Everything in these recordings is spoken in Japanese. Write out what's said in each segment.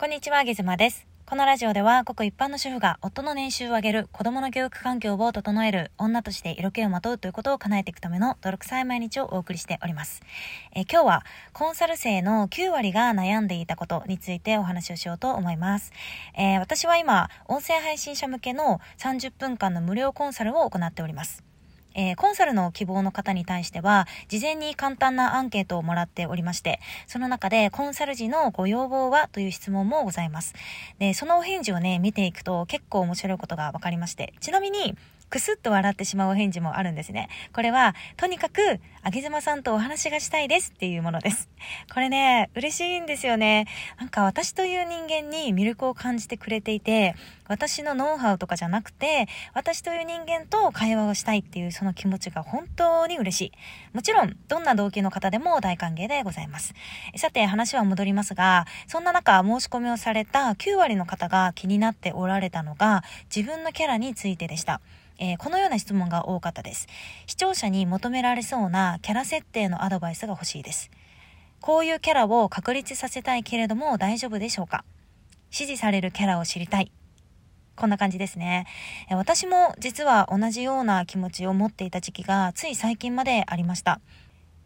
こんにちは、ゲズマです。このラジオでは、ごく一般の主婦が夫の年収を上げる、子供の教育環境を整える、女として色気をまとうということを叶えていくための泥臭い毎日をお送りしております。え今日は、コンサル生の9割が悩んでいたことについてお話をしようと思います。えー、私は今、音声配信者向けの30分間の無料コンサルを行っております。えー、コンサルの希望の方に対しては、事前に簡単なアンケートをもらっておりまして、その中でコンサル時のご要望はという質問もございます。で、そのお返事をね、見ていくと結構面白いことが分かりまして、ちなみに、くすっと笑ってしまうお返事もあるんですね。これは、とにかく、あげずまさんとお話がしたいですっていうものです。これね、嬉しいんですよね。なんか私という人間に魅力を感じてくれていて、私のノウハウとかじゃなくて、私という人間と会話をしたいっていうその気持ちが本当に嬉しい。もちろん、どんな動機の方でも大歓迎でございます。さて、話は戻りますが、そんな中、申し込みをされた9割の方が気になっておられたのが、自分のキャラについてでした。えー、このような質問が多かったです。視聴者に求められそうなキャラ設定のアドバイスが欲しいです。こういうキャラを確立させたいけれども大丈夫でしょうか？支持されるキャラを知りたい。こんな感じですね。私も実は同じような気持ちを持っていた時期がつい最近までありました。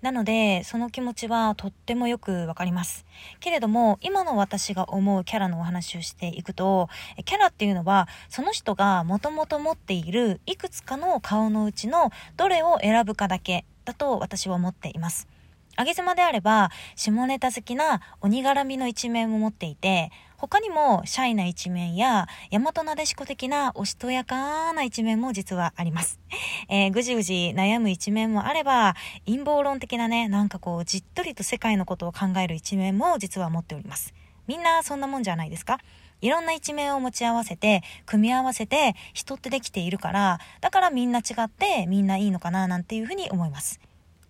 なので、その気持ちはとってもよくわかります。けれども、今の私が思うキャラのお話をしていくと、キャラっていうのは、その人がもともと持っているいくつかの顔のうちのどれを選ぶかだけだと私は思っています。あげ妻であれば、下ネタ好きな鬼絡みの一面を持っていて、他にもシャイな一面や、大和なでしこ的なおしとやかな一面も実はあります。えー、ぐじぐじ悩む一面もあれば、陰謀論的なね、なんかこう、じっとりと世界のことを考える一面も実は持っております。みんなそんなもんじゃないですか？いろんな一面を持ち合わせて、組み合わせて人ってできているから、だからみんな違ってみんないいのかななんていうふうに思います。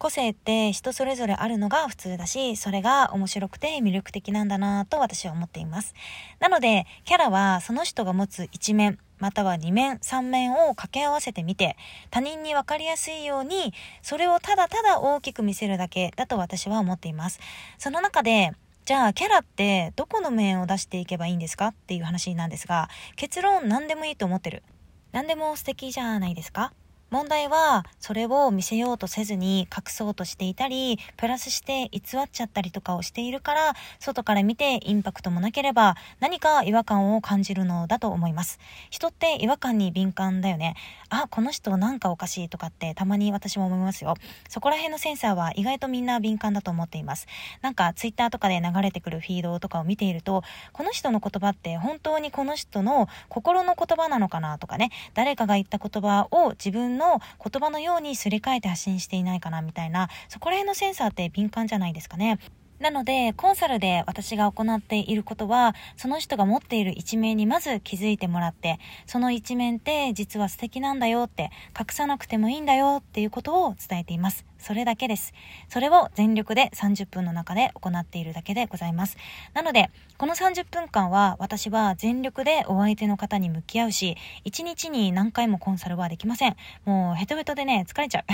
個性って人それぞれあるのが普通だし、それが面白くて魅力的なんだなと私は思っています。なので、キャラはその人が持つ一面、または2面、3面を掛け合わせてみて、他人に分かりやすいように、それをただただ大きく見せるだけだと私は思っています。その中で、じゃあキャラってどこの面を出していけばいいんですかっていう話なんですが、結論何でもいいと思ってる。何でも素敵じゃないですか問題は、それを見せようとせずに隠そうとしていたり、プラスして偽っちゃったりとかをしているから、外から見てインパクトもなければ、何か違和感を感じるのだと思います。人って違和感に敏感だよね。あ、この人なんかおかしいとかってたまに私も思いますよ。そこら辺のセンサーは意外とみんな敏感だと思っています。なんかツイッターとかで流れてくるフィードとかを見ていると、この人の言葉って本当にこの人の心の言葉なのかなとかね、誰かが言った言葉を自分のの言葉のようにすり替えて発信していないかなみたいな、そこら辺のセンサーって敏感じゃないですかね。なので、コンサルで私が行っていることは、その人が持っている一面にまず気づいてもらって、その一面って実は素敵なんだよって、隠さなくてもいいんだよっていうことを伝えています。それだけです。それを全力で30分の中で行っているだけでございます。なので、この30分間は私は全力でお相手の方に向き合うし、1日に何回もコンサルはできません。もうヘトヘトでね、疲れちゃう。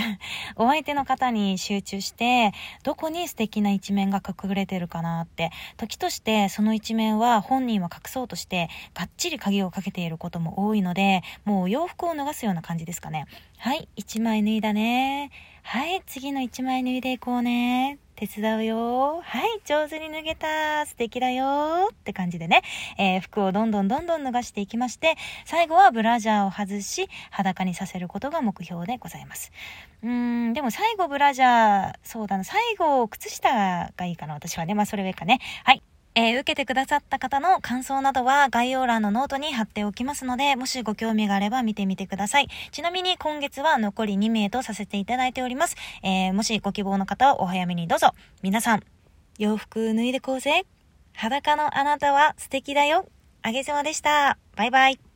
お相手の方に集中して、どこに素敵な一面が隠れてるかなって、時としてその一面は本人は隠そうとして、がっちり鍵をかけていることも多いので、もう洋服を脱がすような感じですかね。はい、1枚脱いだね。はい、次の1枚脱いでいこうね。手伝うよ。はい、上手に脱げた。素敵だよ。って感じでね、えー、服をどんどんどんどん脱がしていきまして、最後はブラジャーを外し、裸にさせることが目標でございます。うーん、でも最後ブラジャー、そうだな、最後靴下がいいかな、私はね。まあそれ上かね。はい。えー、受けてくださった方の感想などは概要欄のノートに貼っておきますので、もしご興味があれば見てみてください。ちなみに今月は残り2名とさせていただいております。えー、もしご希望の方はお早めにどうぞ。皆さん、洋服脱いでこうぜ。裸のあなたは素敵だよ。あげずまでした。バイバイ。